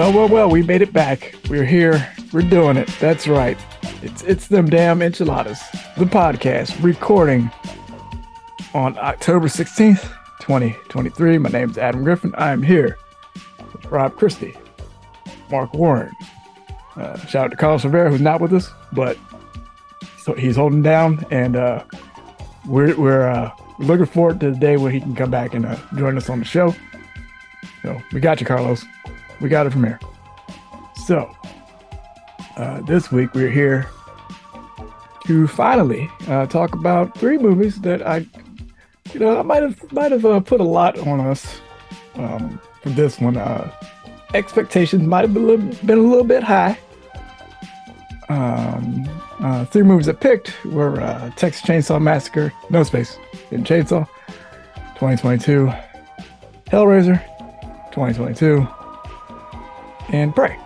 Well, well, well, we made it back. We're here. We're doing it. That's right. It's it's them damn enchiladas. The podcast recording on October 16th, 2023. My name's Adam Griffin. I'm here with Rob Christie, Mark Warren. Uh, shout out to Carlos Rivera, who's not with us, but so he's holding down, and uh, we're we're uh, looking forward to the day where he can come back and uh, join us on the show. So we got you, Carlos. We got it from here. So, uh, this week we're here to finally uh, talk about three movies that I, you know, I might have might have uh, put a lot on us um, for this one. Uh, expectations might have been a little, been a little bit high. Um, uh, three movies I picked were uh, Texas Chainsaw Massacre, No Space in Chainsaw, 2022, Hellraiser, 2022 and Prey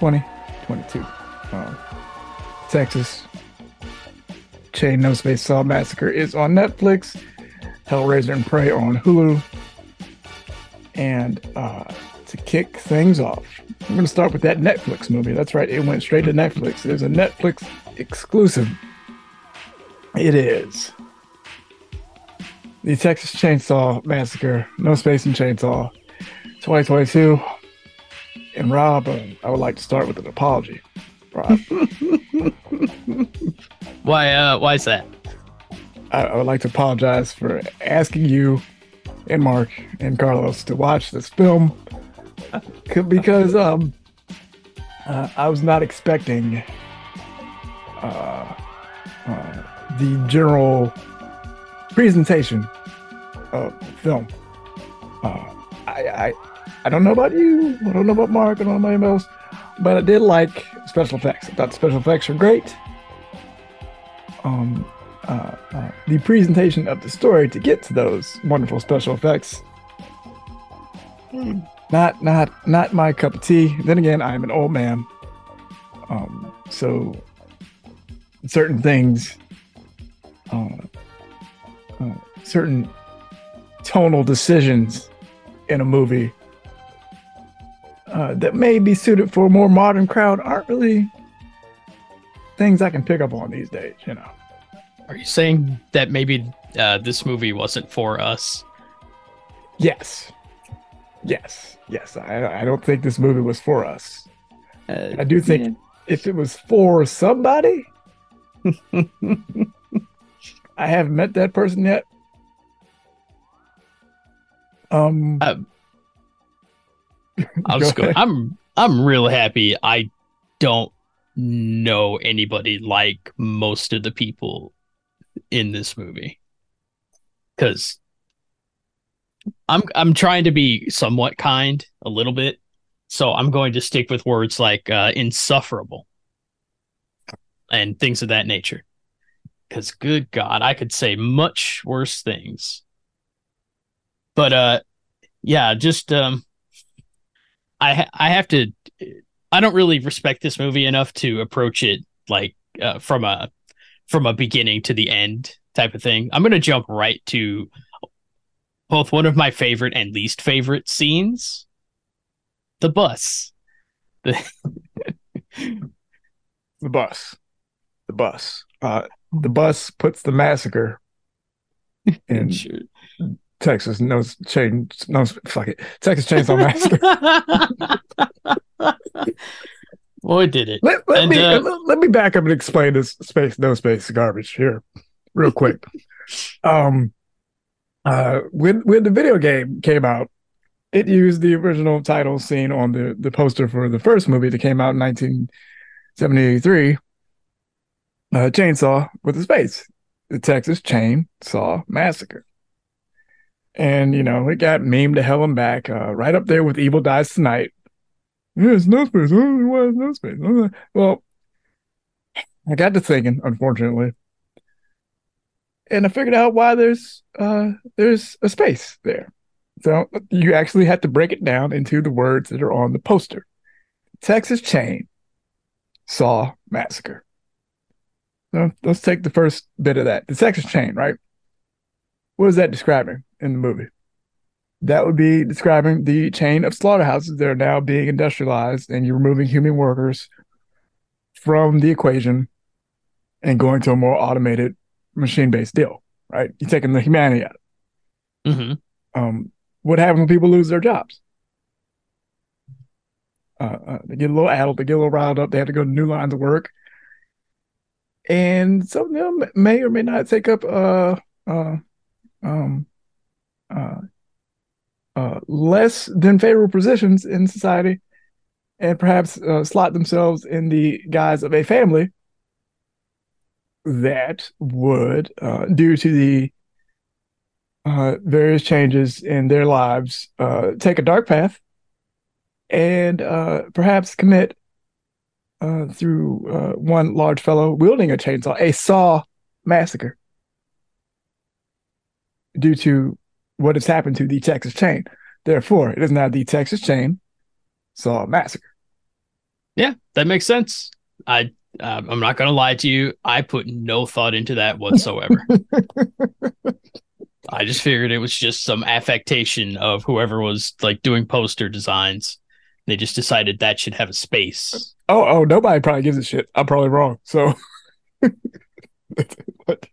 2022. Um, Texas Chain No Space Saw Massacre is on Netflix. Hellraiser and Prey on Hulu. And uh, to kick things off, I'm going to start with that Netflix movie. That's right, it went straight to Netflix. It's a Netflix exclusive. It is the Texas Chainsaw Massacre, No Space in Chainsaw, 2022. And Rob, uh, I would like to start with an apology. Rob, Why? Uh, why is that? I, I would like to apologize for asking you and Mark and Carlos to watch this film because um, uh, I was not expecting uh, uh, the general presentation of the film. Uh, I, I I don't know about you. I don't know about Mark. I don't know about anybody else. But I did like special effects. I thought the special effects were great. Um, uh, uh, the presentation of the story to get to those wonderful special effects. Not, not, not my cup of tea. Then again, I'm an old man. Um, so certain things, uh, uh, certain tonal decisions in a movie uh, that may be suited for a more modern crowd aren't really things I can pick up on these days, you know. Are you saying that maybe uh, this movie wasn't for us? Yes. Yes. Yes. I, I don't think this movie was for us. Uh, I do think if it was for somebody, I haven't met that person yet. Um, Uh, Go just. I'm I'm real happy. I don't know anybody like most of the people in this movie because I'm I'm trying to be somewhat kind a little bit, so I'm going to stick with words like uh, insufferable and things of that nature. Because good God, I could say much worse things. But uh, yeah, just um, I I have to. I don't really respect this movie enough to approach it like uh, from a from a beginning to the end type of thing. I'm gonna jump right to both one of my favorite and least favorite scenes. The bus. The the bus. The bus. Uh, the bus puts the massacre in Sure. Texas. No chain. No fuck it. Texas Chainsaw Massacre. Boy, did it. Let, let And, me uh, let, let me back up and explain this space no space garbage here real quick. um uh, when when the video game came out, it used the original title scene on the the poster for the first movie that came out in 1973. Uh, chainsaw with a space, the Texas Chainsaw Massacre, and you know it got memed to hell and back, uh, right up there with Evil Dies Tonight. Yes, no space. Why no space? Oh, Well, I got to thinking, unfortunately, and I figured out why there's uh there's a space there. So you actually have to break it down into the words that are on the poster. Texas Chain Saw Massacre. So let's take the first bit of that. The Texas Chain, right? What is that describing in the movie? That would be describing the chain of slaughterhouses that are now being industrialized, and you're removing human workers from the equation and going to a more automated machine based deal, right? You're taking the humanity out. hmm Um, what happens when people lose their jobs? Uh, uh, they get a little addled, they get a little riled up, they have to go to new lines of work. And some of them may or may not take up uh, uh, um, uh, uh, less than favorable positions in society and perhaps uh, slot themselves in the guise of a family that would, uh, due to the uh, various changes in their lives, uh, take a dark path and perhaps commit through one large fellow wielding a chainsaw a saw massacre due to what has happened to the Texas chain. Therefore, it is now the Texas chain saw massacre. Yeah, that makes sense. I uh, I'm not gonna lie to you. I put no thought into that whatsoever. I just figured it was just some affectation of whoever was like doing poster designs. They just decided that should have a space. Oh, oh, nobody probably gives a shit. I'm probably wrong. So, but,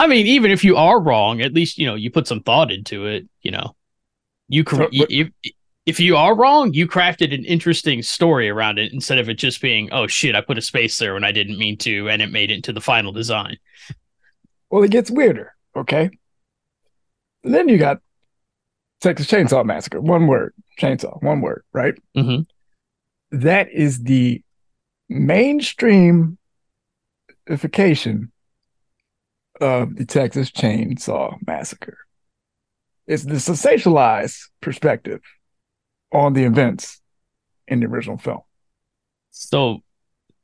I mean, even if you are wrong, at least you know you put some thought into it. You know, you cr- So, but- if if you are wrong, you crafted an interesting story around it instead of it just being, oh shit, I put a space there when I didn't mean to, and it made it into the final design. well, it gets weirder. Okay. And then you got Texas Chainsaw Massacre. One word, chainsaw. One word, right? Mhm. That is the mainstreamification of the Texas Chainsaw Massacre. It's the sensationalized perspective on the events in the original film. So,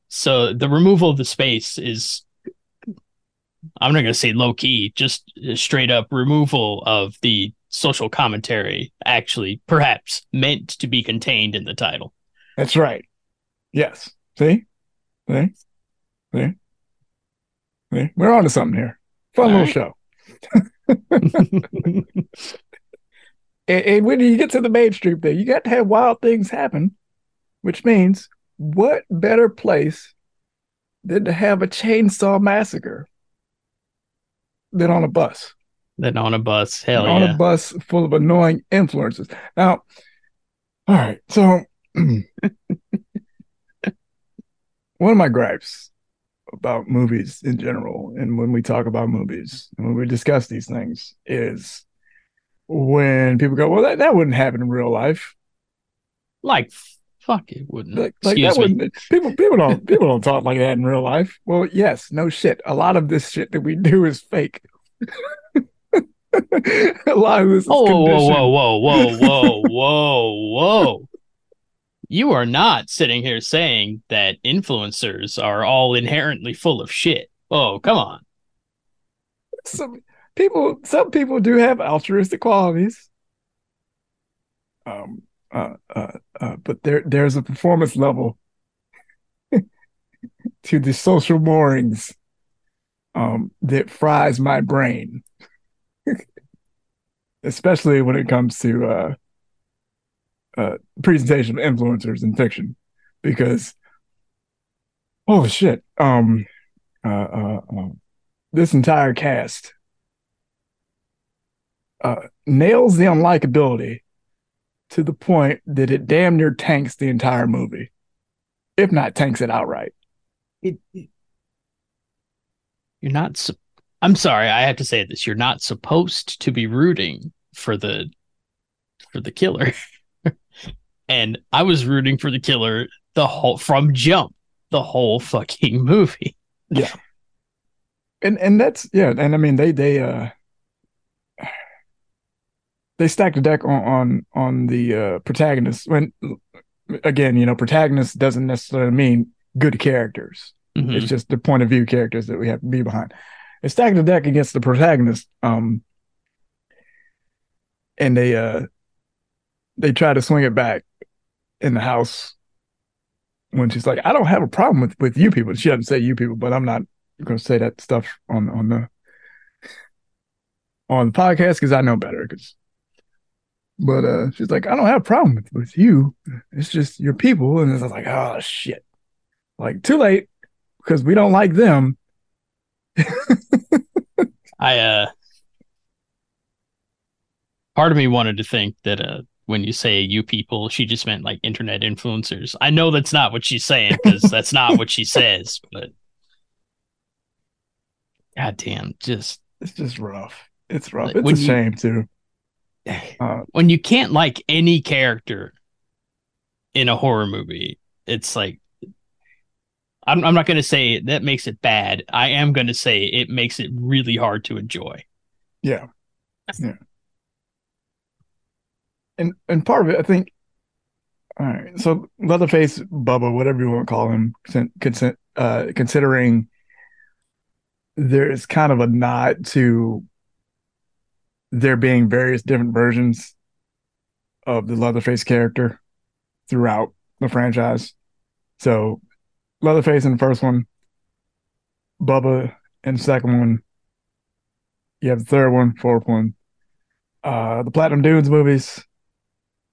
so the removal of the space is, I'm not going to say low key, just straight up removal of the social commentary, actually, perhaps meant to be contained in the title. That's right. Yes. See? See? See? See? We're on to something here. Fun All little right. show. And, and when you get to the mainstream thing, you got to have wild things happen, which means what better place than to have a chainsaw massacre than on a bus? Than on a bus, hell yeah. on yeah. a bus full of annoying influences. Now, all right, so one of my gripes about movies in general, and when we talk about movies, and when we discuss these things, is when people go, "Well, that, that wouldn't happen in real life." Like, fuck it wouldn't. Like, like Excuse that me. wouldn't people people don't people don't talk like that in real life. Well, yes, no shit. A lot of this shit that we do is fake. a lot of this is Oh, whoa, whoa, whoa, whoa, whoa, whoa, whoa. You are not sitting here saying that influencers are all inherently full of shit. Oh, come on. some people some people do have altruistic qualities um uh, uh, uh but there there's a performance level to the social moorings um that fries my brain especially when it comes to uh presentation of influencers in fiction because oh shit um uh, uh, uh this entire cast uh, nails the unlikability to the point that it damn near tanks the entire movie, if not tanks it outright. It, it- you're not. sup- I'm sorry, I have to say this. You're not supposed to be rooting for the for the killer. and I was rooting for the killer the whole from jump, the whole fucking movie. Yeah. And and that's yeah, and I mean they they uh they stacked the deck on on on the uh protagonist when again, you know, protagonist doesn't necessarily mean good characters. Mhm. It's just the point of view characters that we have to be behind. They stacked the deck against the protagonist. Um and they uh they try to swing it back in the house when she's like, I don't have a problem with with you people. She doesn't say you people, but I'm not gonna say that stuff on on the on the podcast because I know better. Because, but uh, she's like, I don't have a problem with, with you. It's just your people, and it's like, oh shit, like too late because we don't like them. I uh part of me wanted to think that uh when you say you people, she just meant like internet influencers. I know that's not what she's saying because that's not what she says, but God damn, just It's just rough. It's rough. Like, It's a you- shame too. Uh, when you can't like any character in a horror movie, it's like I'm I'm not going to say that makes it bad. I am going to say it makes it really hard to enjoy. Yeah. Yeah. And and part of it, I think all right. So Leatherface, Bubba, whatever you want to call him, consent, uh considering there's kind of a nod to there being various different versions of the Leatherface character throughout the franchise. So Leatherface in the first one, Bubba in the second one, you have the third one, fourth one, uh, the Platinum Dunes movies,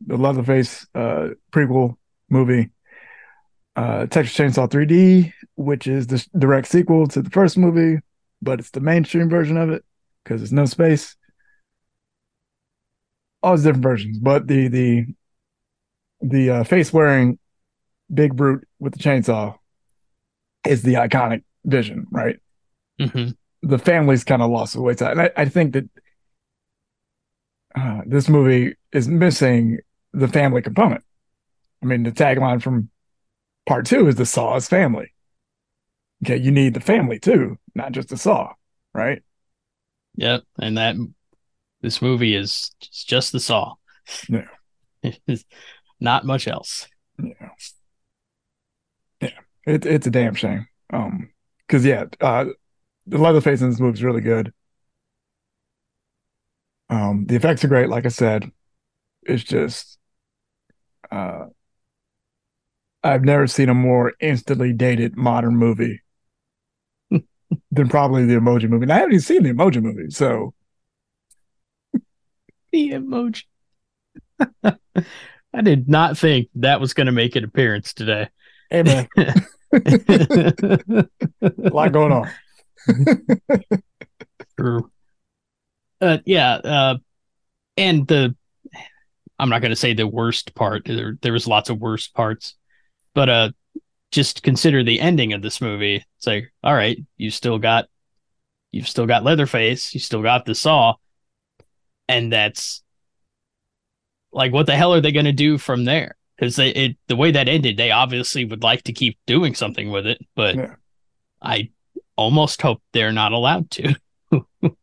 the Leatherface uh, prequel movie, uh, Texas Chainsaw 3D, which is the direct sequel to the first movie, but it's the mainstream version of it because there's no space. All these different versions, but the the the uh, face wearing big brute with the chainsaw is the iconic vision, right? hmm the family's kind of lost the wayside. And I, I think that uh, this movie is missing the family component. I mean, the tagline from part two is the saw is family. Okay, you need the family too, not just the saw, right? Yep, and that this movie is just, the saw. Yeah. Not much else. Yeah, yeah, it, it's a damn shame. Um, because yeah, uh, the Leatherface in this movie is really good. Um, the effects are great, like I said. It's just, uh, I've never seen a more instantly dated modern movie than probably the Emoji Movie. And I haven't even seen the Emoji Movie, so The emoji. I did not think that was going to make an appearance today. hey man, a lot going on. True. Uh, yeah. Uh, and the, I'm not going to say the worst part. There, there was lots of worst parts, but uh, just consider the ending of this movie. It's like, all right, you still got, you've still got Leatherface, you still got the Saw, and that's like, what the hell are they going to do from there? Because they, it, the way that ended, they obviously would like to keep doing something with it, but Yeah. I almost hope they're not allowed to.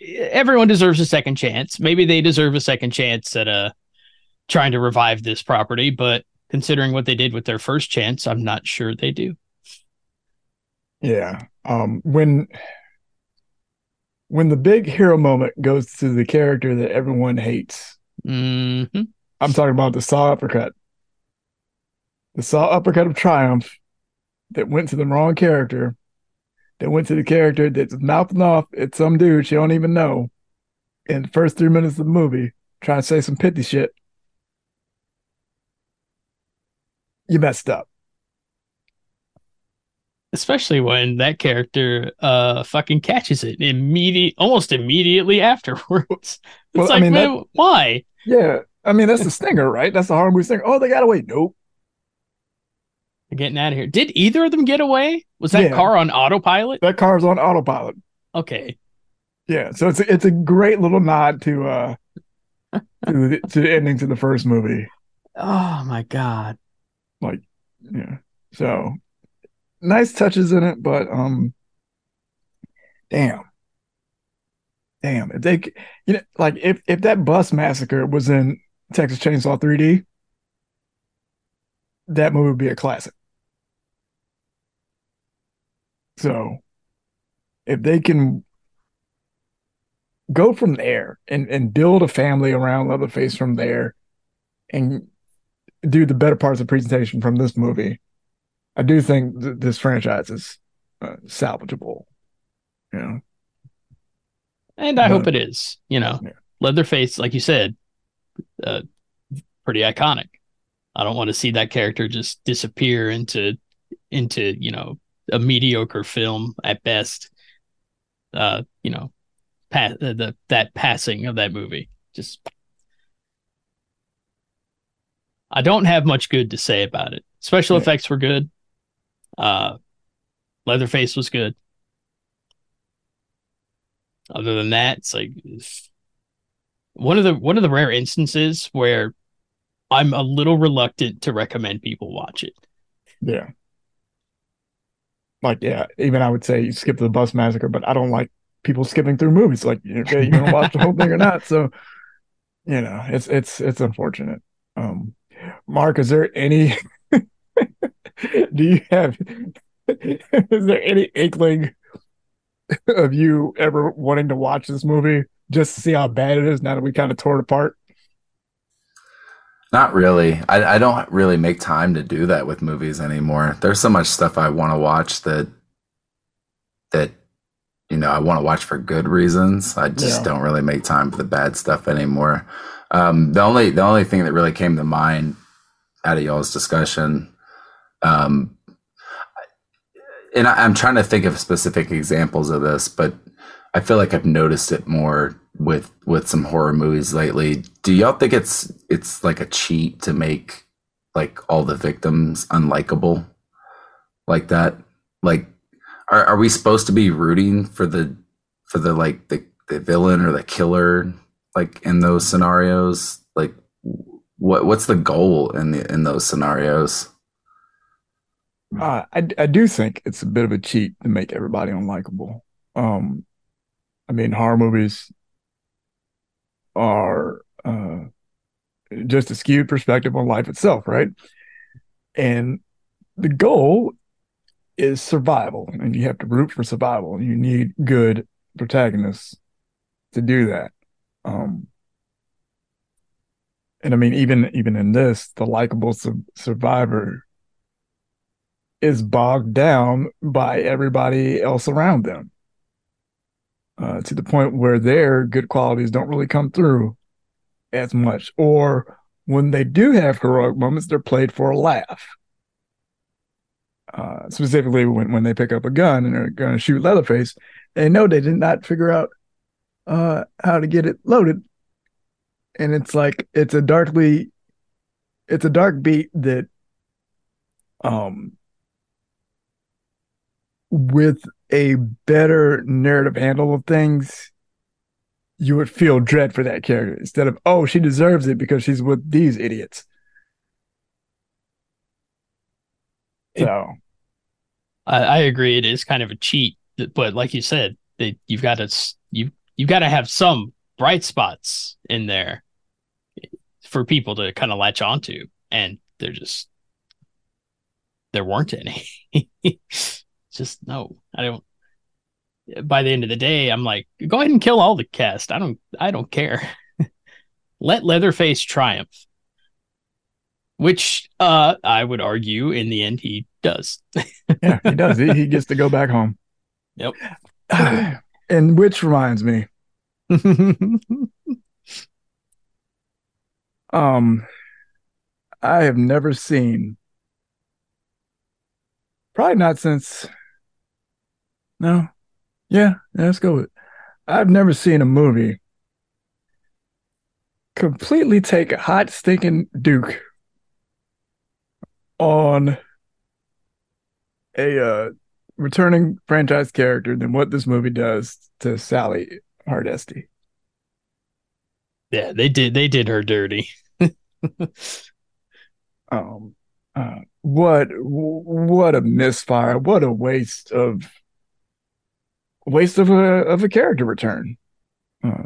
Everyone deserves a second chance. Maybe they deserve a second chance at uh trying to revive this property, but considering what they did with their first chance, I'm not sure they do. Yeah. Um when when the big hero moment goes to the character that everyone hates, hmm I'm talking about the saw uppercut. The saw uppercut of triumph that went to the wrong character, that went to the character that's mouthing off at some dude she don't even know in the first three minutes of the movie, trying to say some pithy shit. You messed up. Especially when that character uh fucking catches it immediate almost immediately afterwards. It's Well, I like, mean, that- man, why? Yeah. I mean, that's the stinger, right? That's the horror movie stinger. Oh, they got away. Nope. They're getting out of here. Did either of them get away? Was that Yeah. car on autopilot? That car's on autopilot. okay. Yeah, so it's a, it's a great little nod to uh to the, to the ending to the first movie. Oh my god. Like, yeah. So nice touches in it, but um, damn, damn. If they, you know, like if if that bus massacre was in Texas Chainsaw 3D, that movie would be a classic. So if they can go from there and, and build a family around Leatherface from there and do the better parts of the presentation from this movie, I do think th- this franchise is uh, salvageable. You know, And I But- hope it is. You know, Yeah. Leatherface, like you said, uh, pretty iconic. I don't want to see that character just disappear into into you know a mediocre film at best. Uh, you know, pa- uh, the that passing of that movie just. I don't have much good to say about it. Special Yeah. effects were good. Uh, Leatherface was good. Other than that, it's like one of the one of the rare instances where I'm a little reluctant to recommend people watch it. yeah. Like, yeah, even I would say you skip the bus massacre, but I don't like people skipping through movies. Like, okay, you gonna watch the whole thing or not? So, you know, it's it's it's unfortunate. Um, Mark, is there any? do you have? Is there any inkling of you ever wanting to watch this movie just to see how bad it is now that we kind of tore it apart? Not really. I, I don't really make time to do that with movies anymore. There's so much stuff I want to watch that that you know I want to watch for good reasons. I just Yeah. don't really make time for the bad stuff anymore. Um, the only the only thing that really came to mind out of y'all's discussion, um, and I, I'm trying to think of specific examples of this, but I feel like I've noticed it more with with some horror movies lately. Do y'all think it's it's like a cheat to make like all the victims unlikable like that? Like are are we supposed to be rooting for the for the like the, the villain or the killer like in those scenarios? Like what what's the goal in the in those scenarios? Uh, I I do think it's a bit of a cheat to make everybody unlikable. Um, I mean, horror movies are uh, just a skewed perspective on life itself, right? And the goal is survival, and you have to root for survival. You need good protagonists to do that. Um, and I mean, even even in this, the likable su- survivor is bogged down by everybody else around them uh, to the point where their good qualities don't really come through as much. Or when they do have heroic moments, they're played for a laugh. Uh, specifically, when, when they pick up a gun and are going to shoot Leatherface, they know they did not figure out uh, how to get it loaded. And it's like, it's a darkly, it's a dark beat that um with a better narrative handle of things, you would feel dread for that character instead of, oh, she deserves it because she's with these idiots. It- So, I, I agree. It is kind of a cheat, but like you said, they, you've got to you you've got to have some bright spots in there for people to kind of latch onto, and they're just there weren't any. just no, I don't. By the end of the day, I'm like, go ahead and kill all the cast. I don't. I don't care. Let Leatherface triumph. Which uh I would argue in the end he does. yeah, he does. he, he gets to go back home. Yep. and which reminds me, um, I have never seen, probably not since, no, yeah, yeah, let's go with it. I've never seen a movie completely take a hot stinking Duke on a uh, returning franchise character than what this movie does to Sally Hardesty. Yeah, they did. They did her dirty. Um, uh, what what a misfire! What a waste of waste of a of a character return. Uh,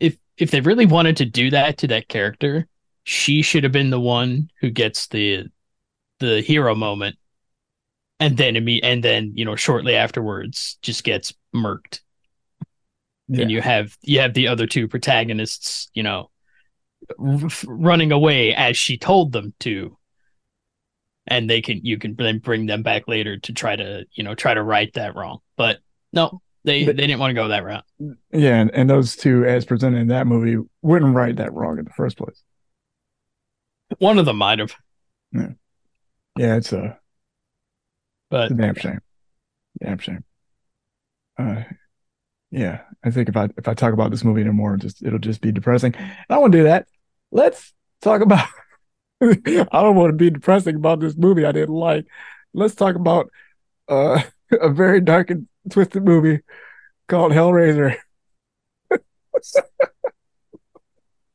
if if they really wanted to do that to that character, she should have been the one who gets the the hero moment, and then imme- and then you know shortly afterwards just gets murked. yeah. And you have you have the other two protagonists, you know, r- running away as she told them to, and they can you can then bring them back later to try to you know try to right that wrong. But no, they But- they didn't want to go that route. Yeah, and, and those two, as presented in that movie, wouldn't write that wrong in the first place. One of them might have, Yeah, it's a, but it's a damn shame. Damn shame. Uh, yeah, I think if I if I talk about this movie anymore, just it'll just be depressing. I don't want to do that. Let's talk about. I don't want to be depressing about this movie I didn't like. Let's talk about uh, a very dark and twisted movie called Hellraiser.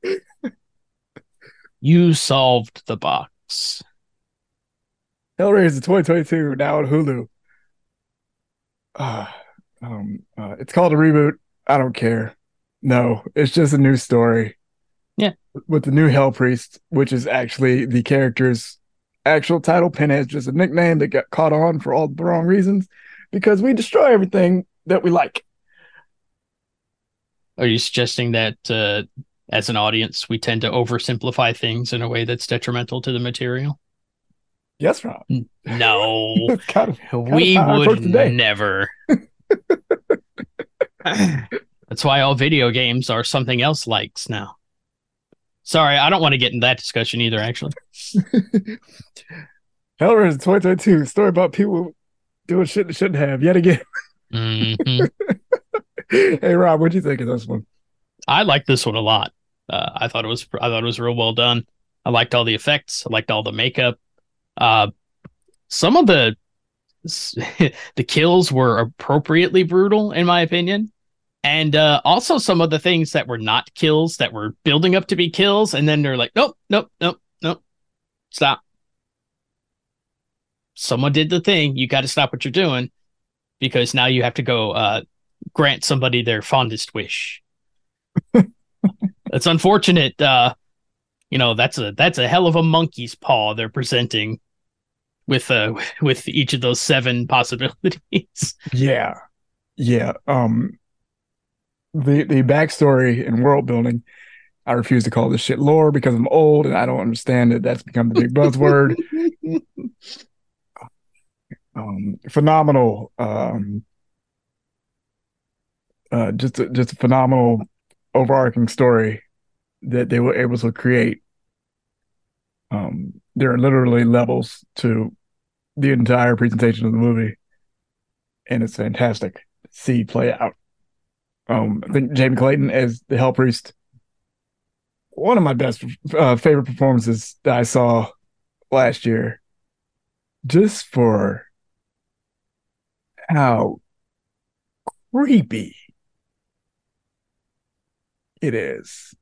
you solved the box. Hellraiser 2022 now on Hulu. Uh, um, uh, it's called a reboot. I don't care. No, it's just a new story. Yeah. With the new Hell Priest, which is actually the character's actual title. Pinhead's just a nickname that got caught on for all the wrong reasons because we destroy everything that we like. Are you suggesting that uh, as an audience we tend to oversimplify things in a way that's detrimental to the material? Yes, Rob. No, kind of we I approach would never. That's why all video games are something else likes now. Sorry, I don't want to get in that discussion either, actually. Hellraiser 2022 story about people doing shit they shouldn't have yet again. Mhm. hey, Rob, what do you think of this one? I like this one a lot. Uh, I thought it was I thought it was real well done. I liked all the effects. I liked all the makeup. Uh, some of the the kills were appropriately brutal, in my opinion, and uh, also some of the things that were not kills that were building up to be kills, and then they're like, nope, nope, nope, nope, stop. Someone did the thing. You got to stop what you're doing because now you have to go uh, grant somebody their fondest wish. That's unfortunate. Uh, you know, that's a that's a hell of a monkey's paw they're presenting with uh with each of those seven possibilities. Yeah. Yeah. Um the the backstory and world building, I refuse to call this shit lore because I'm old and I don't understand it. That's become the big buzzword. um phenomenal um uh just a, just a phenomenal overarching story that they were able to create um there are literally levels to the entire presentation of the movie and it's fantastic to see play out um i think jamie clayton as the hell priest one of my best uh, favorite performances that i saw last year just for how creepy it is.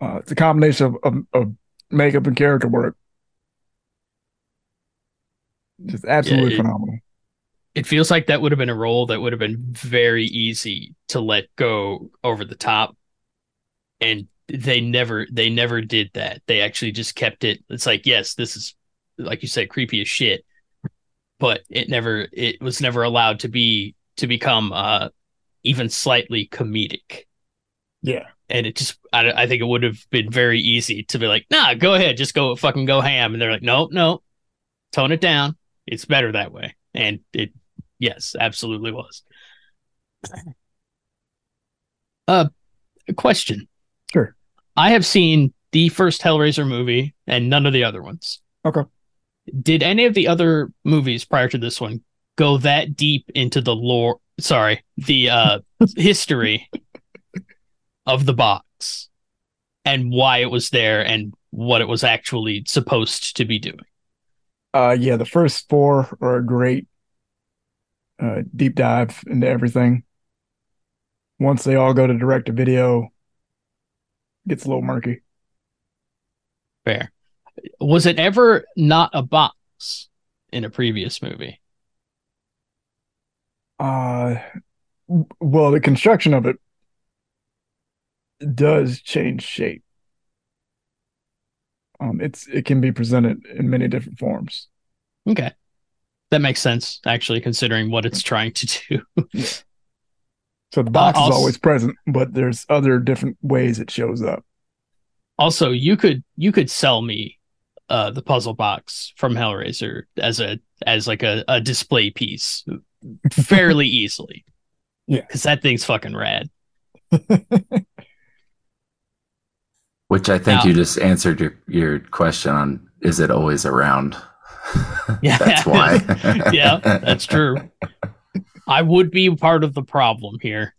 Uh, it's a combination of, of, of makeup and character work. Just absolutely it- phenomenal. It feels like that would have been a role that would have been very easy to let go over the top. And they never they never did that. They actually just kept it. It's like yes this is like you said creepy as shit. But it never it was never allowed to be to become uh even slightly comedic. Yeah. and it just I, I think it would have been very easy to be like nah go ahead just go fucking go ham. And they're like no no tone it down. It's better that way. And it yes absolutely was. Uh a question. Sure. i have seen the first hellraiser movie and none of the other ones. Okay. did any of the other movies prior to this one go that deep into the lore sorry the uh history of the box and why it was there and what it was actually supposed to be doing? Uh, yeah, the first four are a great uh, deep dive into everything. Once they all go to direct to video, it gets a little murky. Fair. Was it ever not a box in a previous movie? Uh, well, the construction of it does change shape. Um, it's it can be presented in many different forms. Okay. That makes sense, actually, considering what it's trying to do. So the box Uh, is always present, but there's other different ways it shows up. also, you could you could sell me uh the puzzle box from Hellraiser as a as like a, a display piece fairly easily. Yeah. Because that thing's fucking rad. Which I think Now- you just answered your, your question on is it always around? Yeah. That's why. yeah, that's true. I would be part of the problem here.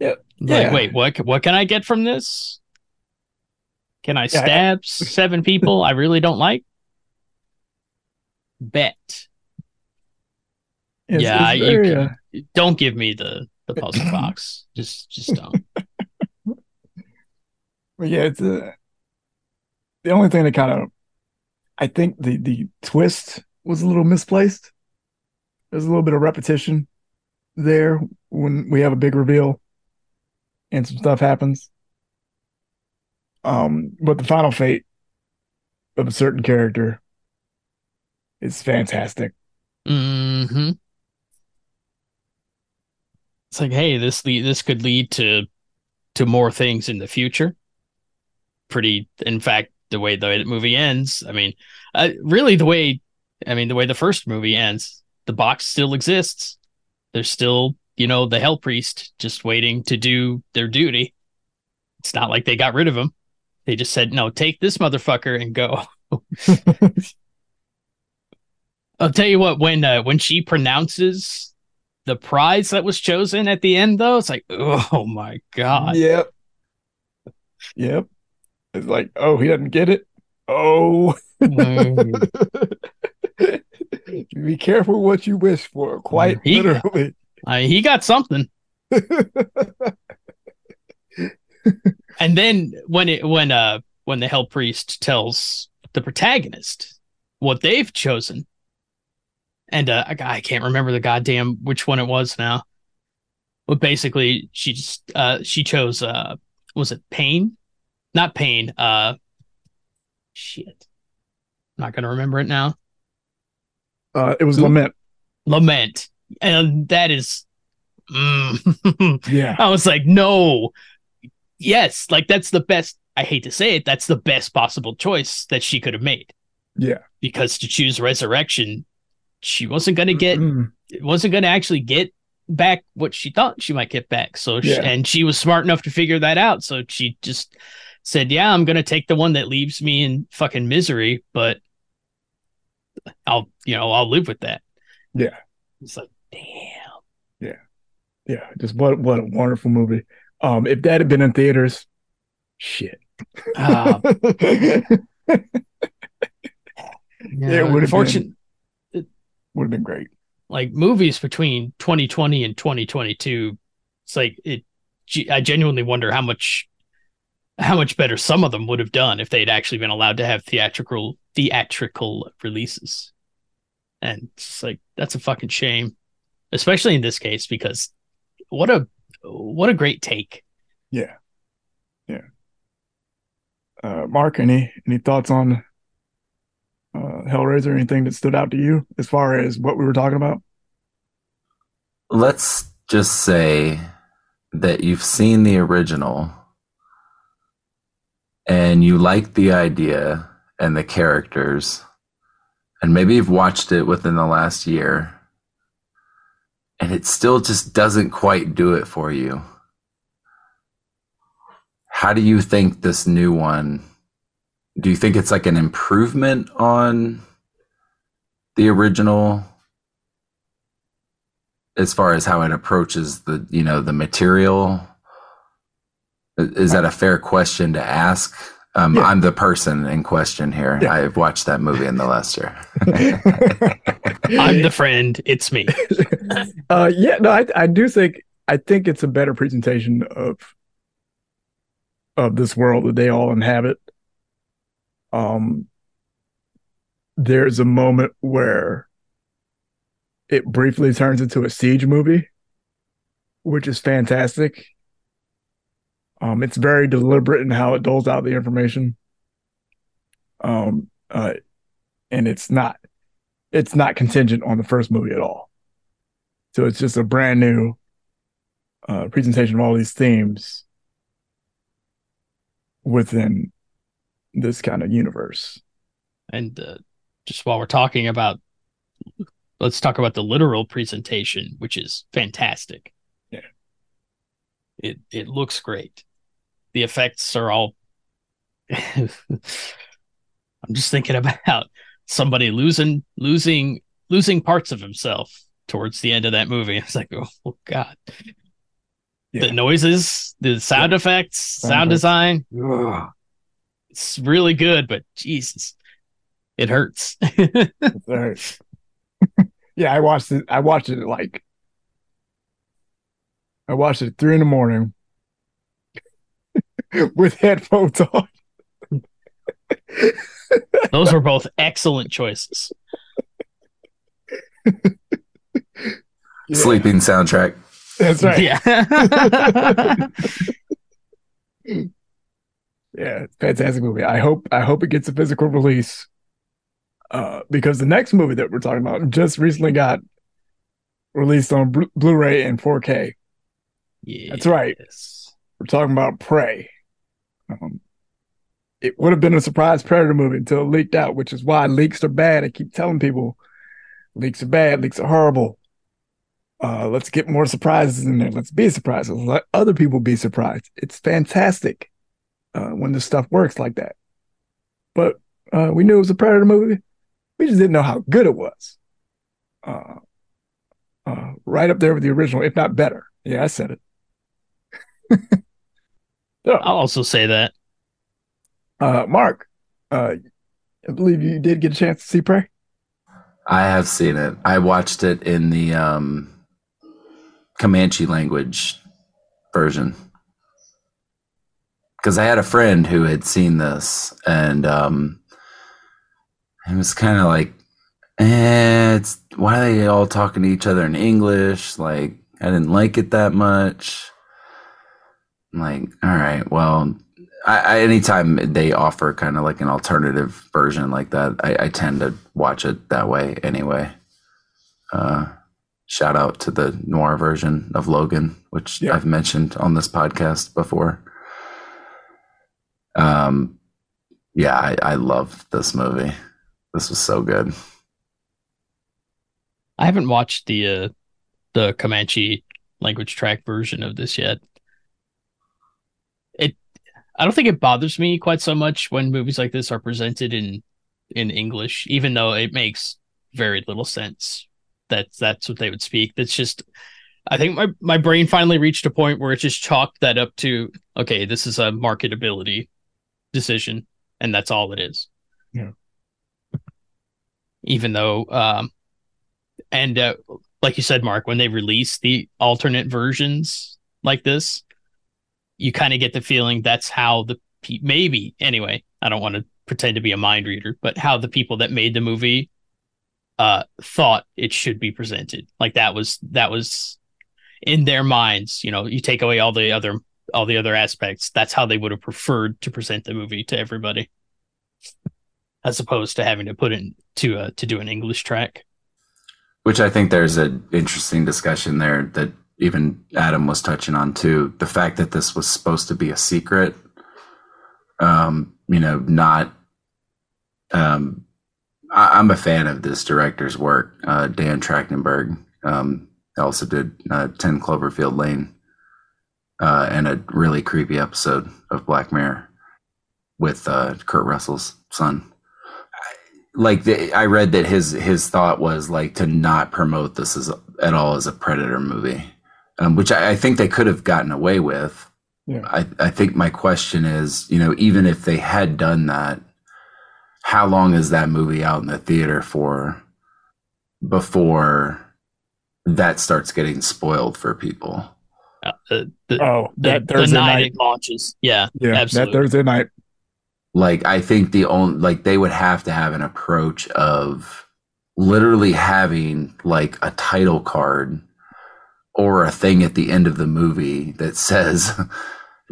Yep. Like, Yeah. wait, what? What can I get from this? Can I Yeah, I- stab seven people I really don't like? Bet. It's- yeah, it's you very, can- uh, Don't give me the the puzzle box. Just, just don't. But yeah, it's uh, the only thing that kind of, I think the the twist was a little misplaced. There's a little bit of repetition there when we have a big reveal and some stuff happens. Um, but the final fate of a certain character is fantastic. hmm It's like, hey, this le- this could lead to to more things in the future. Pretty, in fact, the way the movie ends. I mean, uh, really, the way I mean, the way the first movie ends, the box still exists. There's still, you know, the Hell Priest just waiting to do their duty. It's not like they got rid of him. They just said, "No, take this motherfucker and go." I'll tell you what, when uh, when she pronounces the prize that was chosen at the end, though, it's like, oh my god, Yep. Yep. It's like, oh, he doesn't get it. Oh. Mm. Be careful what you wish for, quite He- literally. I, he got something. And then when it when uh when the Hell Priest tells the protagonist what they've chosen, and uh, I, I can't remember the goddamn which one it was now. But basically, she just uh she chose uh was it pain, not pain uh shit. Not gonna remember it now. Uh, it was Who? lament. Lament, and that is. Mm. Yeah. I was like, no, yes, like that's the best. I hate to say it, that's the best possible choice that she could have made. Yeah. Because to choose resurrection, she wasn't to get, Mm. wasn't to actually get back what she thought she might get back. So, she, Yeah. and she was smart enough to figure that out. So she just said, yeah, I'm going to take the one that leaves me in fucking misery, but I'll, you know, I'll live with that. Yeah. It's like, damn. Yeah. Yeah. Just what what a wonderful movie. Um, if that had been in theaters, shit. Yeah, It would've unfortunate- Would have been great. like movies between 2020 and 2022 it's like it i genuinely wonder how much how much better some of them would have done if they'd actually been allowed to have theatrical theatrical releases and it's just like that's a fucking shame especially in this case because what a what a great take Yeah. Yeah. Uh, Mark, any any thoughts on uh, Hellraiser? Anything that stood out to you as far as what we were talking about? Let's just say that you've seen the original and you like the idea and the characters, and maybe you've watched it within the last year, and it still just doesn't quite do it for you. How do you think this new one? Do you think it's like an improvement on the original as far as how it approaches the you know the material is that a fair question to ask Um, Yeah. I'm the person in question here. Yeah. I've watched that movie in the last year. I'm the friend. It's me. uh, yeah, no, I, I do think I think it's a better presentation of of this world that they all inhabit. Um, there's a moment where it briefly turns into a siege movie, which is fantastic. Um, it's very deliberate in how it doles out the information. Um, uh, and it's not it's not contingent on the first movie at all. So it's just a brand new uh, presentation of all these themes within this kind of universe. And uh, just while we're talking about, let's talk about the literal presentation, which is fantastic. Yeah. It it looks great. The effects are all. I'm just thinking about somebody losing losing losing parts of himself towards the end of that movie. It's like, oh, god. Yeah. The noises, the sound effects, sound Sound design, Ugh. it's really good, but Jesus, it hurts. Right. yeah, I watched it. I watched it like I watched it at three in the morning with headphones on. Those were both excellent choices. Sleeping soundtrack. That's right. Yeah. Yeah, fantastic movie. I hope I hope it gets a physical release. Uh, because the next movie that we're talking about just recently got released on Blu- Blu-ray and 4K. Yeah. That's right. We're talking about Prey. Um, it would have been a surprise Predator movie until it leaked out, which is why leaks are bad. I keep telling people leaks are bad, leaks are horrible. Uh, let's get more surprises in there. Let's be surprised. Let's let other people be surprised. It's fantastic uh, when this stuff works like that. But uh, we knew it was a Predator movie. We just didn't know how good it was. Uh, uh, right up there with the original, if not better. Yeah, I said it. So, I'll also say that. uh, Mark, uh, I believe you did get a chance to see Prey. I have seen it. I watched it in the um, Comanche language version because I had a friend who had seen this, and um, it was kind of like, eh, it's why are they all talking to each other in English? Like, I didn't like it that much. I'm like, all right, well, I, I anytime they offer kind of like an alternative version like that, I, I tend to watch it that way anyway. Uh, shout out to the noir version of Logan, which Yeah. I've mentioned on this podcast before. Um, yeah, I, I love this movie. This was so good. I haven't watched the uh, the Comanche language track version of this yet. I don't think it bothers me quite so much when movies like this are presented in in English, even though it makes very little sense that that's what they would speak. That's just I think my, my brain finally reached a point where it just chalked that up to okay, this is a marketability decision, and that's all it is. Yeah. Even though um and uh, like you said, Mark, when they release the alternate versions like this, you kind of get the feeling that's how the maybe anyway. I don't want to pretend to be a mind reader, but how the people that made the movie uh thought it should be presented. Like that was that was in their minds. You know, you take away all the other all the other aspects. That's how they would have preferred to present the movie to everybody, as opposed to having to put in to uh, to do an English track. Which I think there's an interesting discussion there that even Adam was touching on too. The fact that this was supposed to be a secret, um, you know, not. Um, I, I'm a fan of this director's work, uh, Dan Trachtenberg. Um, also did uh, Ten Cloverfield Lane, uh, and a really creepy episode of Black Mirror with uh, Kurt Russell's son like the, I read that his his thought was like to not promote this as at all as a predator movie, um, which I, I think they could have gotten away with Yeah. I, I think my question is, you know, even if they had done that, how long is that movie out in the theater for before that starts getting spoiled for people? Uh, the, the, Oh, that the Thursday night, night. it launches. Yeah, Yeah, absolutely. that Thursday night. Like, I think the only, like, they would have to have an approach of literally having like a title card or a thing at the end of the movie that says,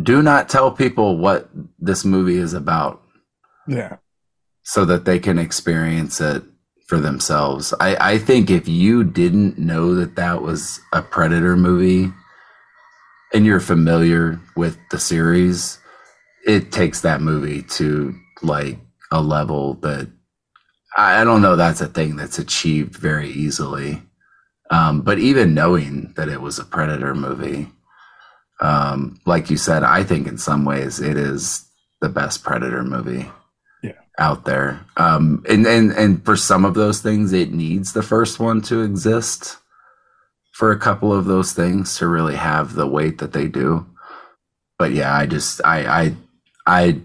do not tell people what this movie is about. Yeah. so that they can experience it for themselves. I, I think if you didn't know that that was a Predator movie and you're familiar with the series, it takes that movie to like a level that I, I don't know that's a thing that's achieved very easily. Um, but even knowing that it was a Predator movie, um, like you said, I think in some ways it is the best Predator movie out there. Um, and, and, and for some of those things, it needs the first one to exist for a couple of those things to really have the weight that they do. But yeah, I just, I, I, I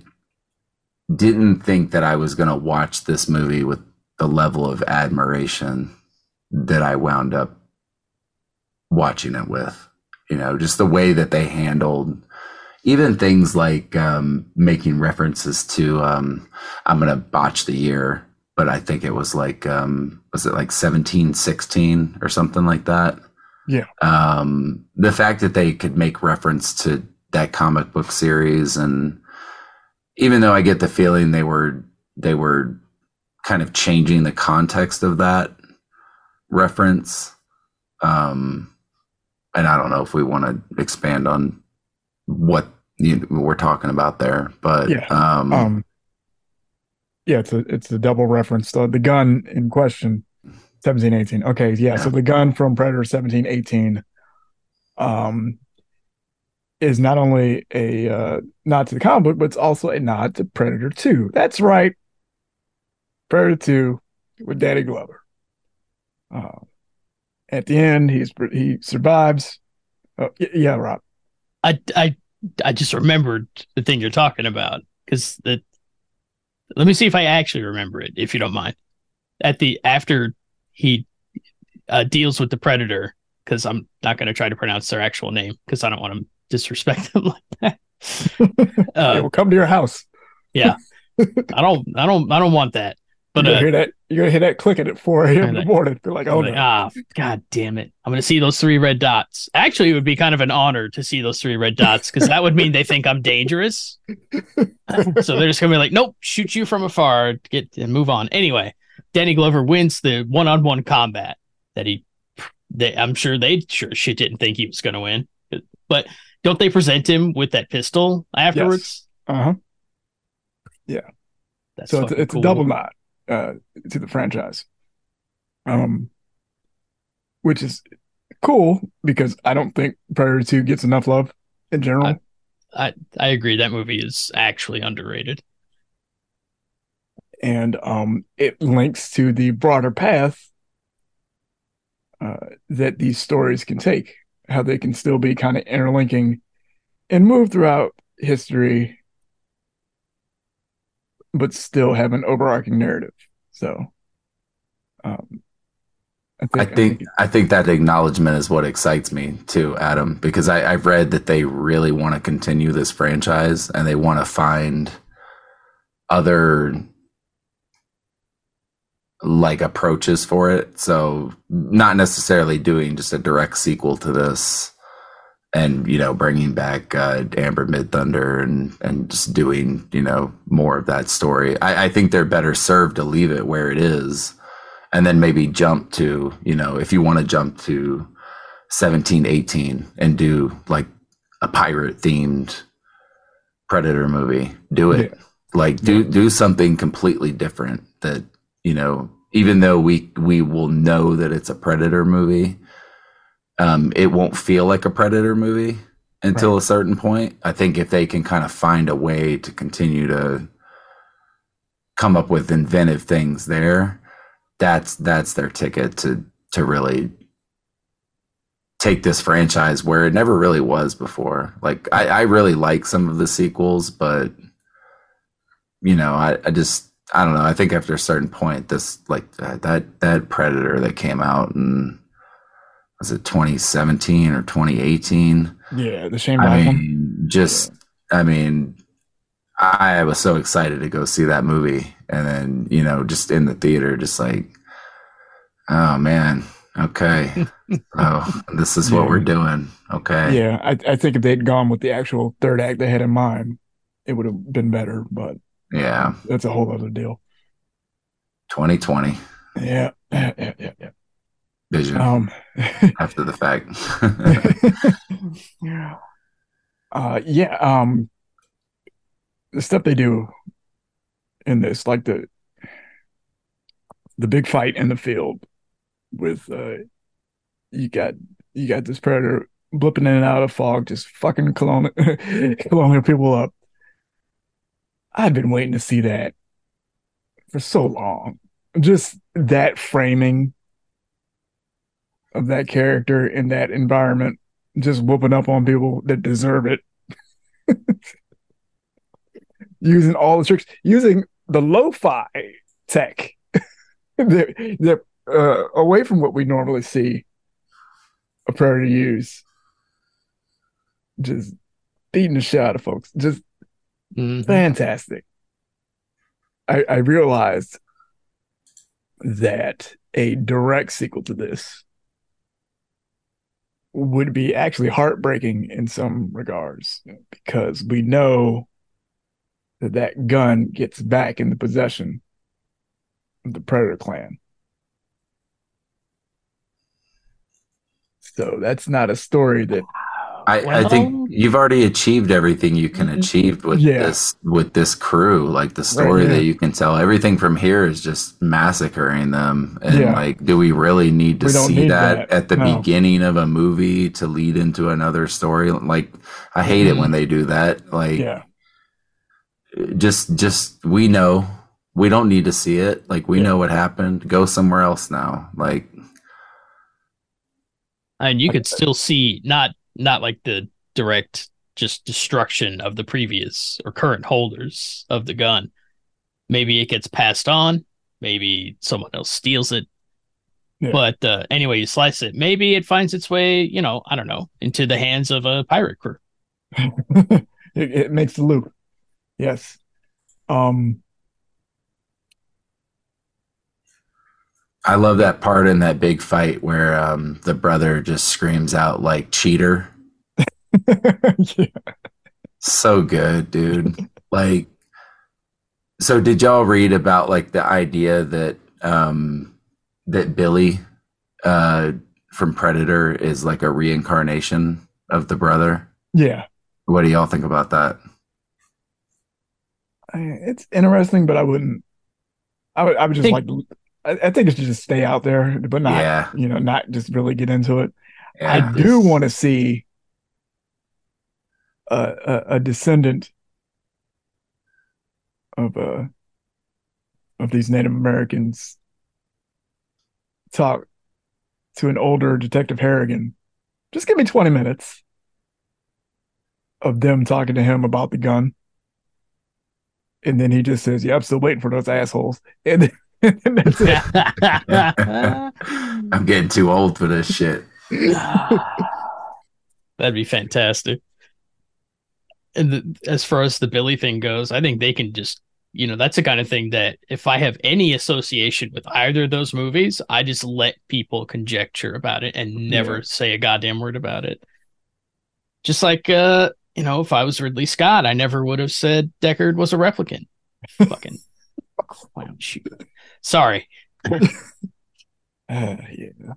didn't think that I was going to watch this movie with the level of admiration that I wound up watching it with. You know, just the way that they handled even things like um, making references to um, i'm gonna botch the year but i think it was like um, was it like 1716 or something like that Yeah. um, the fact that they could make reference to that comic book series and even though i get the feeling they were they were kind of changing the context of that reference um, and i don't know if we want to expand on what you we're talking about there, but Yeah. um, Um, yeah, it's a it's a double reference. The the gun in question, seventeen eighteen. Okay, yeah, So the gun from Predator seventeen eighteen, um, is not only a uh, nod to the comic book, but it's also a nod to Predator Two. That's right, Predator Two with Danny Glover. Uh, at the end, he's he survives. Oh, y- yeah, Rob. I, I, I just remembered the thing you're talking about because the. Let me see if I actually remember it, if you don't mind. At the after he uh, deals with the predator, because I'm not going to try to pronounce their actual name because I don't want to disrespect them like that. yeah, uh, we'll come to your house. Yeah, I don't, I don't, I don't want that. But uh, hear that. You're gonna hear that clicking at 4 a.m. in the morning. Be like, oh like, no. ah, god damn it! I'm gonna see those three red dots. Actually, it would be kind of an honor to see those three red dots because that would mean they think I'm dangerous. so they're just gonna be like, nope, shoot you from afar, get and move on. Anyway, Danny Glover wins the one-on-one combat that he. They, I'm sure they sure shit didn't think he was gonna win, but don't they present him with that pistol afterwards? Uh huh. Yeah. That's So it's, it's cool. a double nod uh, to the franchise, um, which is cool because I don't think Predator Two gets enough love in general. I I agree. That movie is actually underrated. and um, it links to the broader path uh, that these stories can take, how they can still be kind of interlinking and move throughout history, but still have an overarching narrative. So, um, I I think, think I think that acknowledgement is what excites me too, Adam, because I, I've read that they really want to continue this franchise and they want to find other like approaches for it. So not necessarily doing just a direct sequel to this, and you know bringing back uh, Amber Midthunder and and just doing you know more of that story. I, I think they're better served to leave it where it is and then maybe jump to you know if you want to jump to 17 18 and do like a pirate themed predator movie do it. Like do do something completely different that you know even though we we will know that it's a predator movie um it won't feel like a predator movie until a certain point i think if they can kind of find a way to continue to come up with inventive things there that's that's their ticket to to really take this franchise where it never really was before. Like I, I really like some of the sequels, but you know, I, I just I don't know. I think after a certain point, this like that that, that Predator that came out and was it 2017 or 2018? Yeah, the Shane I one. mean, just I mean, I was so excited to go see that movie, and then you know, just in the theater, just like, oh man, okay, oh, this is what we're doing, okay, Yeah, I, I think if they'd gone with the actual third act they had in mind, it would have been better. But yeah, that's a whole other deal. 2020 Yeah, yeah, yeah, yeah. Vision Um, after the fact. uh, yeah. Um, the stuff they do in this, like the the big fight in the field with uh, you got you got this predator blipping in and out of fog, just fucking colonial colonial people up. I've been waiting to see that for so long. Just that framing of that character in that environment, just whooping up on people that deserve it. using all the tricks, using the lo-fi tech. they're, they're uh, away from what we normally see a predator use. Just beating the shit out of folks. Just Mhm. fantastic. I, I realized that a direct sequel to this would be actually heartbreaking in some regards because we know that that gun gets back in the possession of the Predator clan. So that's not a story that I, I think you've already achieved everything you can Mhm. achieve with Yeah. this with this crew. Like the story yeah. that you can tell. Everything from here is just massacring them. And Yeah. like, do we really need to We see need that, that. at the No. beginning of a movie to lead into another story? Like, I hate it Mhm. when they do that. Like, yeah just just we know we don't need to see it. Like, we Yeah. know what happened. Go somewhere else now. Like, and you could still see not not like the direct just destruction of the previous or current holders of the gun maybe it gets passed on maybe someone else steals it Yeah. but uh, anyway you slice it maybe it finds its way you know i don't know into the hands of a pirate crew it, it makes the loop. Yes. Um I love that part in that big fight where um, the brother just screams out like cheater. yeah. So good, dude. like, so did y'all read about like the idea that um, that Billy uh, from Predator is like a reincarnation of the brother? Yeah. What do y'all think about that? I- It's interesting, but I wouldn't I would I would just Think- like I, I think it should just stay out there, but not Yeah. you know, not just really get into it. Yeah. I do want to see a, a a descendant of uh of these Native Americans talk to an older Detective Harrigan. Just give me 20 minutes of them talking to him about the gun. And then he just says, Yeah, I'm still waiting for those assholes. And, then, and that's it. I'm getting too old for this shit. That'd be fantastic. And the, as far as the Billy thing goes, I think they can just, you know, that's the kind of thing that if I have any association with either of those movies, I just let people conjecture about it and never Yeah. say a goddamn word about it. Just like, uh, you know, if I was Ridley Scott, I never would have said Deckard was a replicant. Fucking clown shoot. Sorry. Uh, yeah.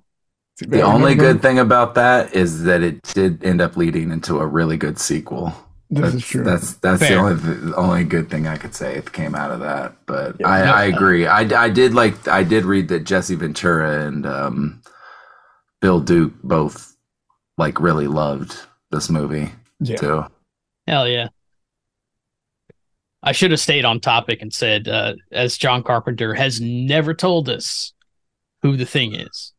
The only good thing about that is that it did end up leading into a really good sequel. This that's, is true. That's that's the only the only good thing I could say it came out of that. But Yeah. I, Yeah. I agree. I, I did like I did read that Jesse Ventura and um, Bill Duke both like really loved this movie yeah. too. Hell yeah. I should have stayed on topic and said, uh, as John Carpenter has never told us who the thing is.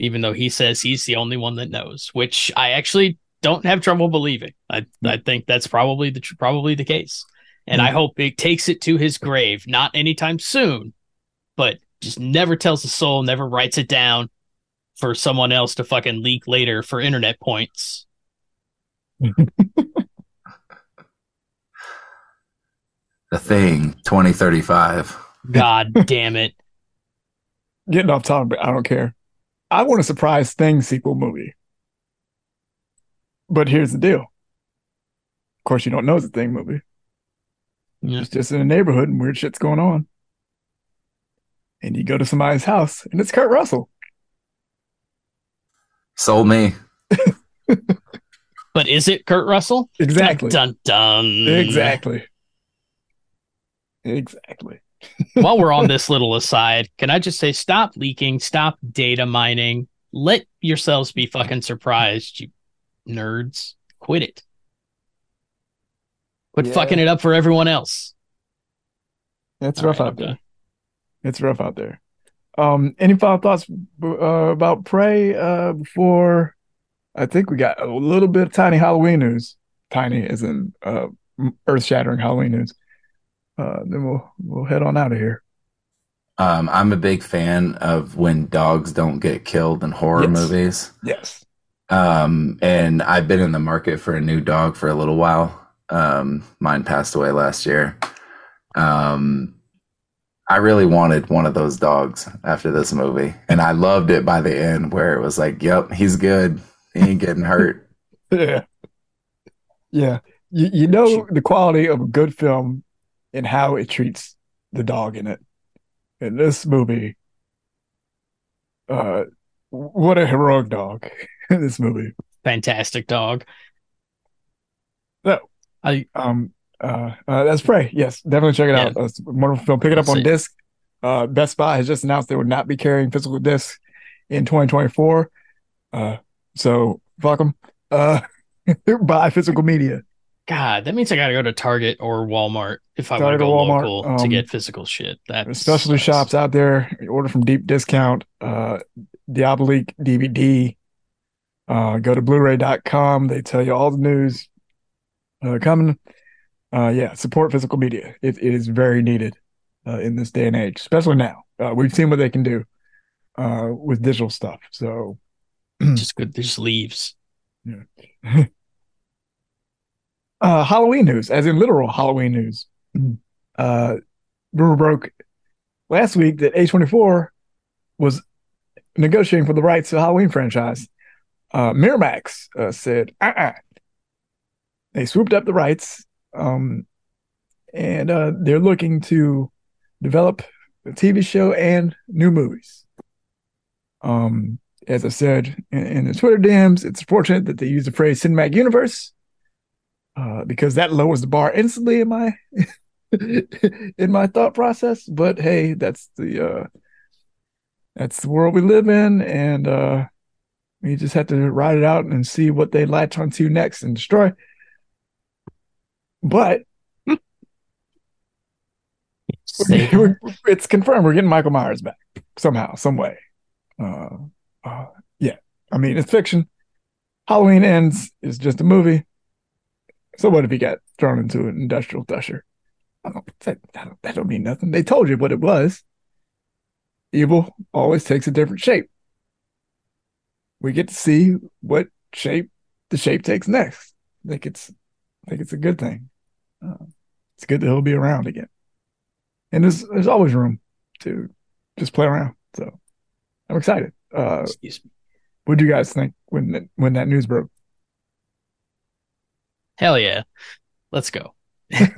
even though he says he's the only one that knows, which I actually don't have trouble believing. I I mm-hmm. think that's probably the probably the case, and I mm-hmm. hope it takes it to his grave, not anytime soon, but just never tells a soul, never writes it down for someone else to fucking leak later for internet points. The Thing 2035. God damn it! Getting off topic, but I don't care. I want a surprise Thing sequel movie. But here's the deal. Of course, you don't know it's a Thing movie. Yeah. It's just in a neighborhood and weird shit's going on. And you go to somebody's house and it's Kurt Russell. Sold me. But is it Kurt Russell? Exactly. Dun dun. dun. Exactly. Exactly. While we're on this little aside, can I just say stop leaking, stop data mining, let yourselves be fucking surprised, you nerds. Quit it. Quit Yeah. fucking it up for everyone else. It's All rough right, out I'm there. done. It's rough out there. Um, any final thoughts uh, about Prey uh, before? I think we got a little bit of tiny Halloween news. Tiny, as in uh, earth-shattering Halloween news. Uh, then we'll we'll head on out of here. Um, I'm a big fan of when dogs don't get killed in horror Yes. movies. Yes. Um, and I've been in the market for a new dog for a little while. Um, mine passed away last year. Um, I really wanted one of those dogs after this movie, and I loved it by the end where it was like, "Yep, he's good. He ain't getting hurt." Yeah. Yeah. You, you know the quality of a good film and how it treats the dog in it. In this movie, uh, what a heroic dog in this movie. Fantastic dog. So, I um, uh, uh, that's Prey. Yes, definitely check it out. Uh, wonderful film. Pick it up We'll on see. disc. Uh, Best Buy has just announced they would not be carrying physical discs in 2024. Uh, so fuck them. Uh, buy physical media. God, that means I gotta go to Target or Walmart if I want to go Walmart, local to um, get physical shit. That specialty sucks. shops out there. Order from deep discount. Uh, Diabolik DVD. Uh, go to Blu-ray.com. They tell you all the news uh, coming. Uh, yeah, support physical media. It, it is very needed uh, in this day and age, especially now. Uh, we've seen what they can do uh, with digital stuff. So Just good. Just leaves. uh, Halloween news, as in literal Halloween news. Uh, rumor broke last week that A24 was negotiating for the rights to the Halloween franchise. Uh, Miramax uh, said, uh-uh. They swooped up the rights, um, and uh, they're looking to develop a TV show and new movies. Um, as I said in, in the Twitter DMs, it's fortunate that they use the phrase cinematic universe uh, because that lowers the bar instantly in my in my thought process. But hey, that's the uh, that's the world we live in, and we just have to ride it out and see what they latch onto next and destroy. But it's confirmed we're getting Michael Myers back somehow, some way. Uh, uh, yeah, I mean it's fiction. Halloween ends is just a movie. So what if he got thrown into an industrial thusher? I don't, that, that don't mean nothing. They told you what it was. Evil always takes a different shape. We get to see what shape the shape takes next. I think it's, I think it's a good thing. Uh, it's good that he'll be around again and there's there's always room to just play around. So I'm excited. Uh, Excuse me. what do you guys think when that, when that news broke? Hell yeah. Let's go. Just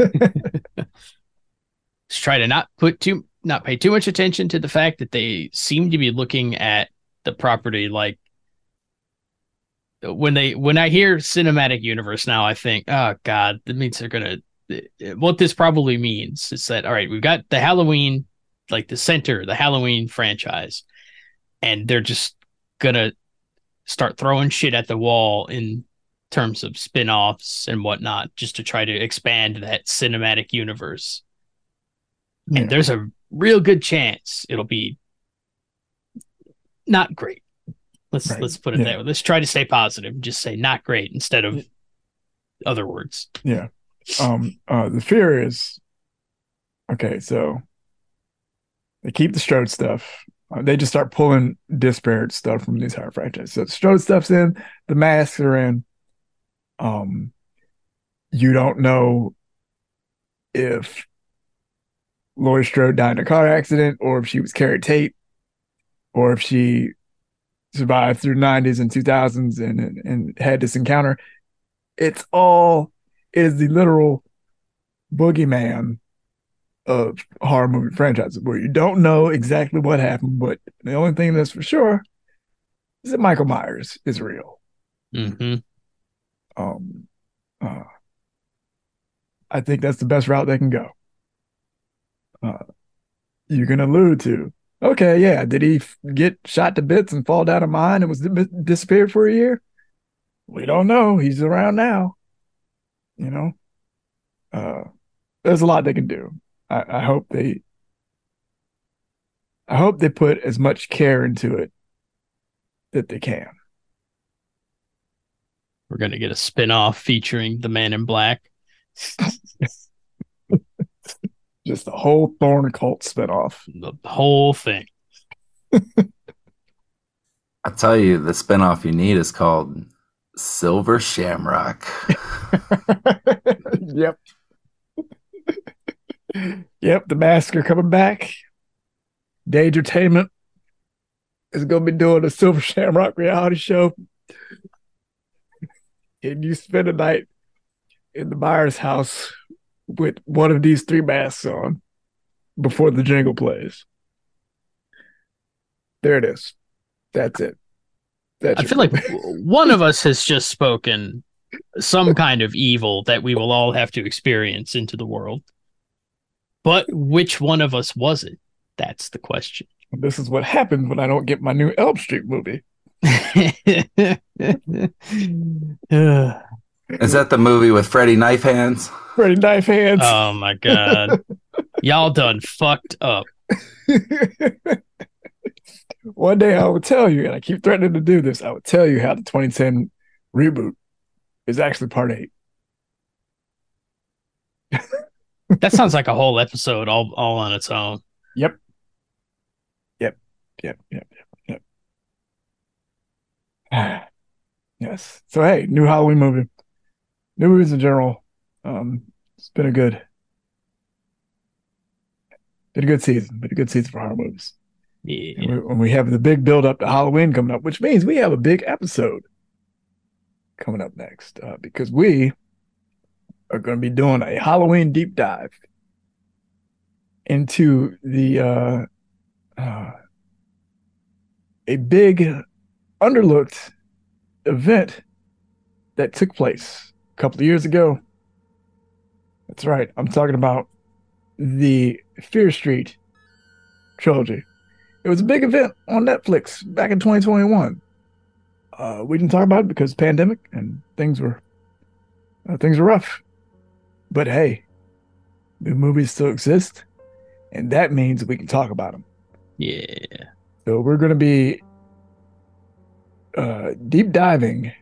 try to not put too not pay too much attention to the fact that they seem to be looking at the property like when they when I hear cinematic universe now, I think, oh god, that means they're gonna eh, what this probably means is that all right, we've got the Halloween, like the center, the Halloween franchise, and they're just gonna start throwing shit at the wall in terms of spin-offs and whatnot, just to try to expand that cinematic universe. Yeah. And there's a real good chance it'll be not great. Let's Right, let's put it yeah. that way. Let's try to stay positive. Just say not great instead of other words. Yeah. Um. Uh. The fear is. Okay, so they keep the Strode stuff. Uh, they just start pulling disparate stuff from these horror franchises. So the Strode stuff's in, the masks are in. Um. You don't know if Laurie Strode died in a car accident, or if she was Keri Tate, or if she survived through 90s and 2000s and, and, and had this encounter. It's all it is the literal boogeyman of horror movie franchises where you don't know exactly what happened, but the only thing that's for sure is that Michael Myers is real. hmm Um, uh, I think that's the best route they can go. Uh, you can allude to, okay, yeah, did he f- get shot to bits and fall down a mine and was di- disappeared for a year? We don't know. He's around now. You know, uh, there's a lot they can do. I, I hope they, I hope they put as much care into it that they can. We're gonna get a spin-off featuring the Man in Black. Just the whole Thorn cult spinoff. The whole thing. I'll tell you, the spinoff you need is called Silver Shamrock. yep. yep, the massacre coming back. Day Entertainment is going to be doing a Silver Shamrock reality show. And you spend a night in the Myers house with one of these three masks on before the jingle plays. There it is. That's it. That's I feel like one of us has just spoken some kind of evil that we will all have to experience into the world. But which one of us was it? That's the question. this is what happens when I don't get my new Elm Street movie. Is that the movie with Freddy Knife Hands? Freddy Knife Hands. Oh my god. Y'all done fucked up. One day I will tell you, and I keep threatening to do this, I will tell you how the 2010 reboot is actually part eight. That sounds like a whole episode all all on its own. Yep. Yep. Yep. Yep. Yep. Yep. yes. So hey, new Halloween movie. New movies in general. Um, it's been a good been a good season. Been a good season for horror movies. Yeah. And we, when we have the big build up to Halloween coming up, which means we have a big episode coming up next uh, because we are going to be doing a Halloween deep dive into the uh, uh, a big underlooked event that took place couple of years ago. That's right. I'm talking about the Fear Street trilogy. It was a big event on Netflix back in 2021. Uh, we didn't talk about it because the pandemic and things were uh, things were rough. But hey, the movies still exist, and that means we can talk about them. Yeah. So we're going to be uh, deep diving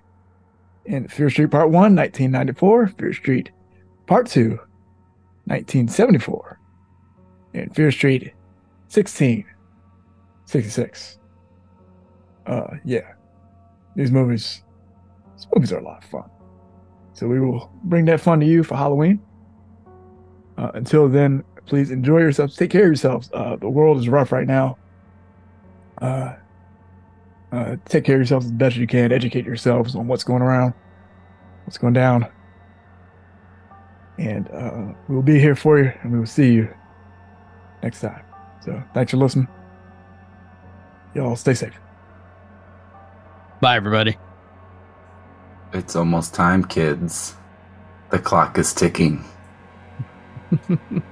in Fear Street Part 1, 1994, Fear Street Part 2, 1974, and Fear Street 16, 66. Uh, yeah, these movies, these movies are a lot of fun. So we will bring that fun to you for Halloween. Uh, until then, please enjoy yourselves. Take care of yourselves. Uh, the world is rough right now. Uh, uh, take care of yourselves as best you can. Educate yourselves on what's going around, what's going down. And uh, we'll be here for you, and we will see you next time. So thanks for listening. Y'all stay safe. Bye everybody. It's almost time, kids. The clock is ticking.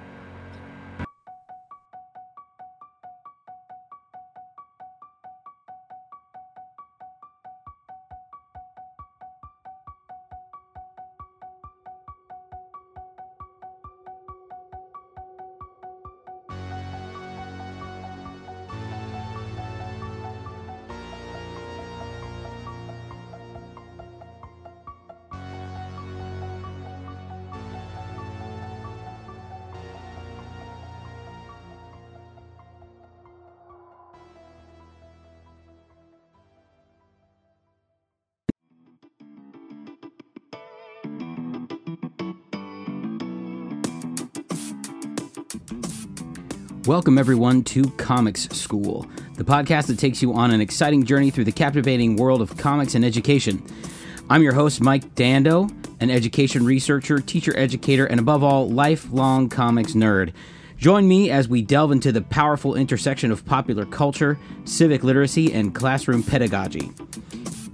Welcome, everyone, to Comics School, the podcast that takes you on an exciting journey through the captivating world of comics and education. I'm your host, Mike Dando, an education researcher, teacher educator, and above all, lifelong comics nerd. Join me as we delve into the powerful intersection of popular culture, civic literacy, and classroom pedagogy.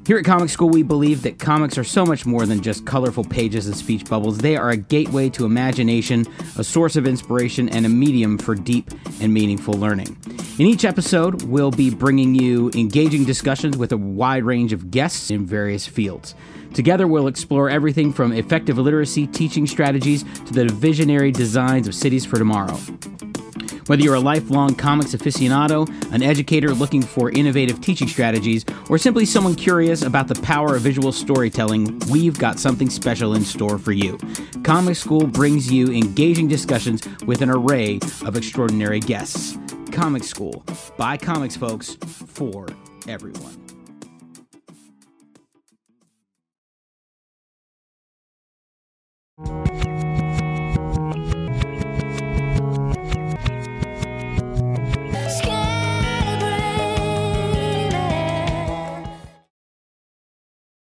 Here at Comic School, we believe that comics are so much more than just colorful pages and speech bubbles. They are a gateway to imagination, a source of inspiration, and a medium for deep and meaningful learning. In each episode, we'll be bringing you engaging discussions with a wide range of guests in various fields. Together, we'll explore everything from effective literacy teaching strategies to the visionary designs of cities for tomorrow. Whether you're a lifelong comics aficionado, an educator looking for innovative teaching strategies, or simply someone curious about the power of visual storytelling, we've got something special in store for you. Comic School brings you engaging discussions with an array of extraordinary guests. Comic School, by comics folks, for everyone.